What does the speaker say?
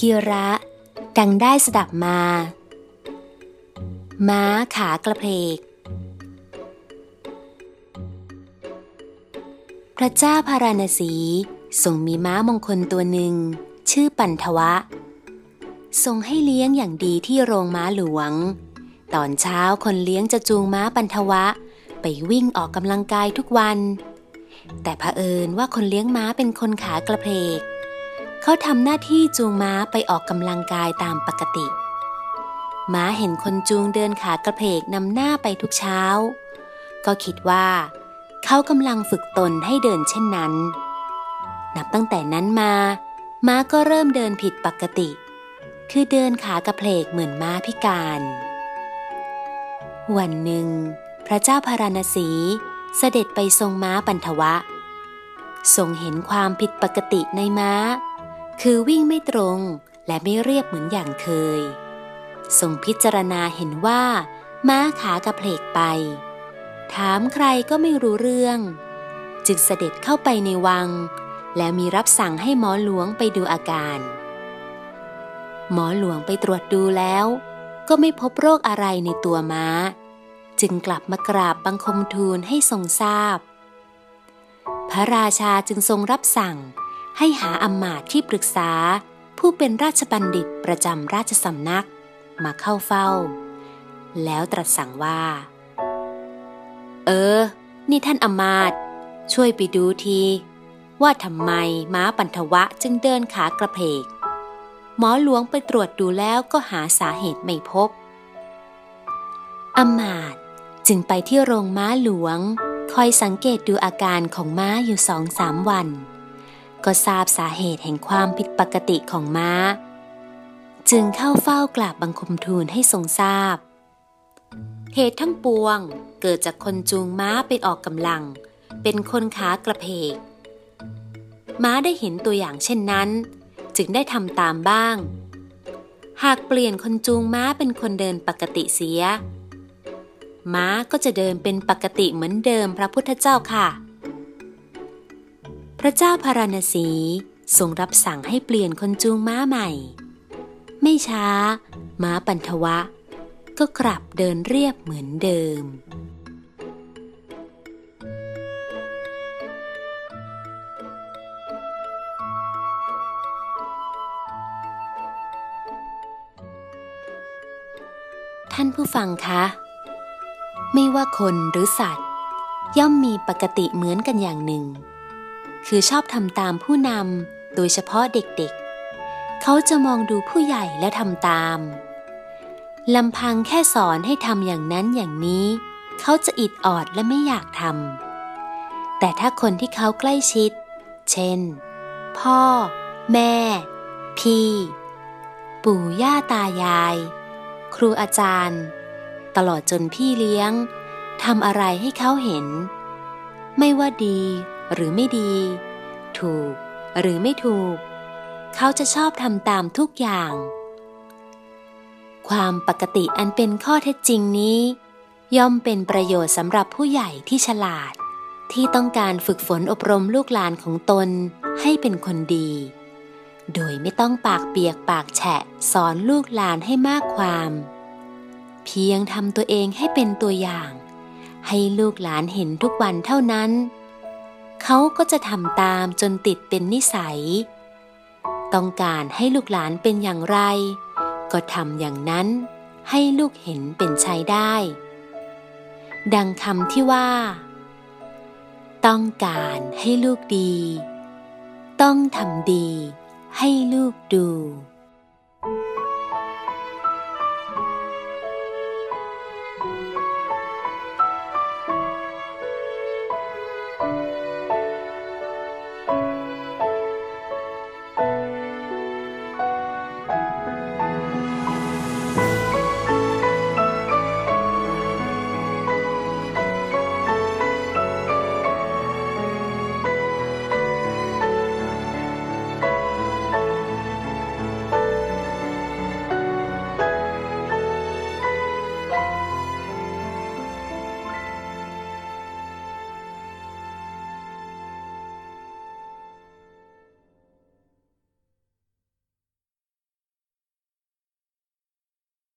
กิระ ดังได้สดับมา ม้าขากระเพก พระเจ้าพาราณสีทรงมีม้ามงคลตัวหนึ่ง ชื่อปันทวะ ทรงให้เลี้ยงอย่างดีที่โรงม้าหลวง ตอนเช้าคนเลี้ยงจะจูงม้าปันทวะ ไปวิ่งออกกำลังกายทุกวัน แต่เผอิญว่าคนเลี้ยงม้าเป็นคนขากระเพก เขาทำหน้าที่จูงม้าไปออกกำลังกายตามปกติ ม้าเห็นคนจูงเดินขากระเพกนำหน้าไปทุกเช้า ก็คิดว่า เขากำลังฝึกตนให้เดินเช่นนั้น นับตั้งแต่นั้นมา ม้าก็เริ่มเดินผิดปกติ คือเดินขากระเพกเหมือนม้าพิการ วันหนึ่ง พระเจ้าพาราณสีเสด็จไปทรงม้าปันทวะทรงเห็นความผิดปกติในม้า คือวิ่งไม่ตรงและไม่เรียบเหมือนอย่างเคย ทรงพิจารณาเห็นว่า ม้าขากระเพลกไป ถามใครก็ไม่รู้เรื่อง จึงเสด็จเข้าไปในวัง แล้วมีรับสั่งให้หมอหลวงไปดูอาการ หมอหลวงไปตรวจดูแล้ว ก็ไม่พบโรคอะไรในตัวม้า จึงกลับมากราบบังคมทูลให้ทรงทราบ พระราชาจึงทรงรับสั่ง ให้หาอำมาตย์ที่ปรึกษา ผู้เป็นราชบัณฑิตประจำราชสำนักมาเข้าเฝ้า แล้วตรัสสั่งว่า เออ นี่ท่านอำมาตย์ช่วยไปดูที ว่าทำไมม้าปันทวะจึงเดินขากระเพก หมอหลวงไปตรวจดูแล้วก็หาสาเหตุไม่พบอำมาตย์จึงไปที่โรงม้าหลวง คอยสังเกตดูอาการของม้าอยู่สองสามวัน ก็ทราบสาเหตุแห่งความผิดปกติของม้า จึงเข้าเฝ้ากราบบังคมทูลให้ทรงทราบ เหตุทั้งปวงเกิดจากคนจูงม้าไปออกกำลัง เป็นคนขากระเพก ม้าได้เห็นตัวอย่างเช่นนั้น จึงได้ทำตามบ้าง หากเปลี่ยนคนจูงม้าเป็นคนเดินปกติเสีย ม้าก็จะเดินเป็นปกติเหมือนเดิมพระพุทธเจ้าค่ะ ระเจ้าพาราณสีทรงรับสั่งให้เปลี่ยนคนจูงม้าใหม่ ไม่ช้า ม้าปันทวะ ก็กลับเดินเรียบเหมือนเดิม ท่านผู้ฟังคะ ไม่ว่าคนหรือสัตว์ ย่อมมีปกติเหมือนกันอย่างหนึ่ง คือชอบทำตามผู้นำโดยเฉพาะเด็กๆ เขาจะมองดูผู้ใหญ่และทำตามลำพังแค่สอนให้ทำอย่างนั้นอย่างนี้ เขาจะอิดออดและไม่อยากทำแต่ถ้าคนที่เขาใกล้ชิด เช่น พ่อ แม่ พี่ ปู่ย่าตายาย ครูอาจารย์ ตลอดจนพี่เลี้ยงทำอะไรให้เขาเห็น ไม่ว่าดี หรือไม่ดี ถูกหรือไม่ถูก เขาจะชอบทำตามทุกอย่าง ความปกติอันเป็นข้อเท็จจริงนี้ ย่อมเป็นประโยชน์สำหรับผู้ใหญ่ที่ฉลาด ที่ต้องการฝึกฝนอบรมลูกหลานของตนให้เป็นคนดี โดยไม่ต้องปากเปียกปากแฉะสอนลูกหลานให้มากความ เพียงทำตัวเองให้เป็นตัวอย่าง ให้ลูกหลานเห็นทุกวันเท่านั้น เขาก็จะทำตามจนติดเป็นนิสัย ต้องการให้ลูกหลานเป็นอย่างไร ก็ทำอย่างนั้นให้ลูกเห็นเป็นใช้ได้ ดังคำที่ว่า ต้องการให้ลูกดี ต้องทำดีให้ลูกดู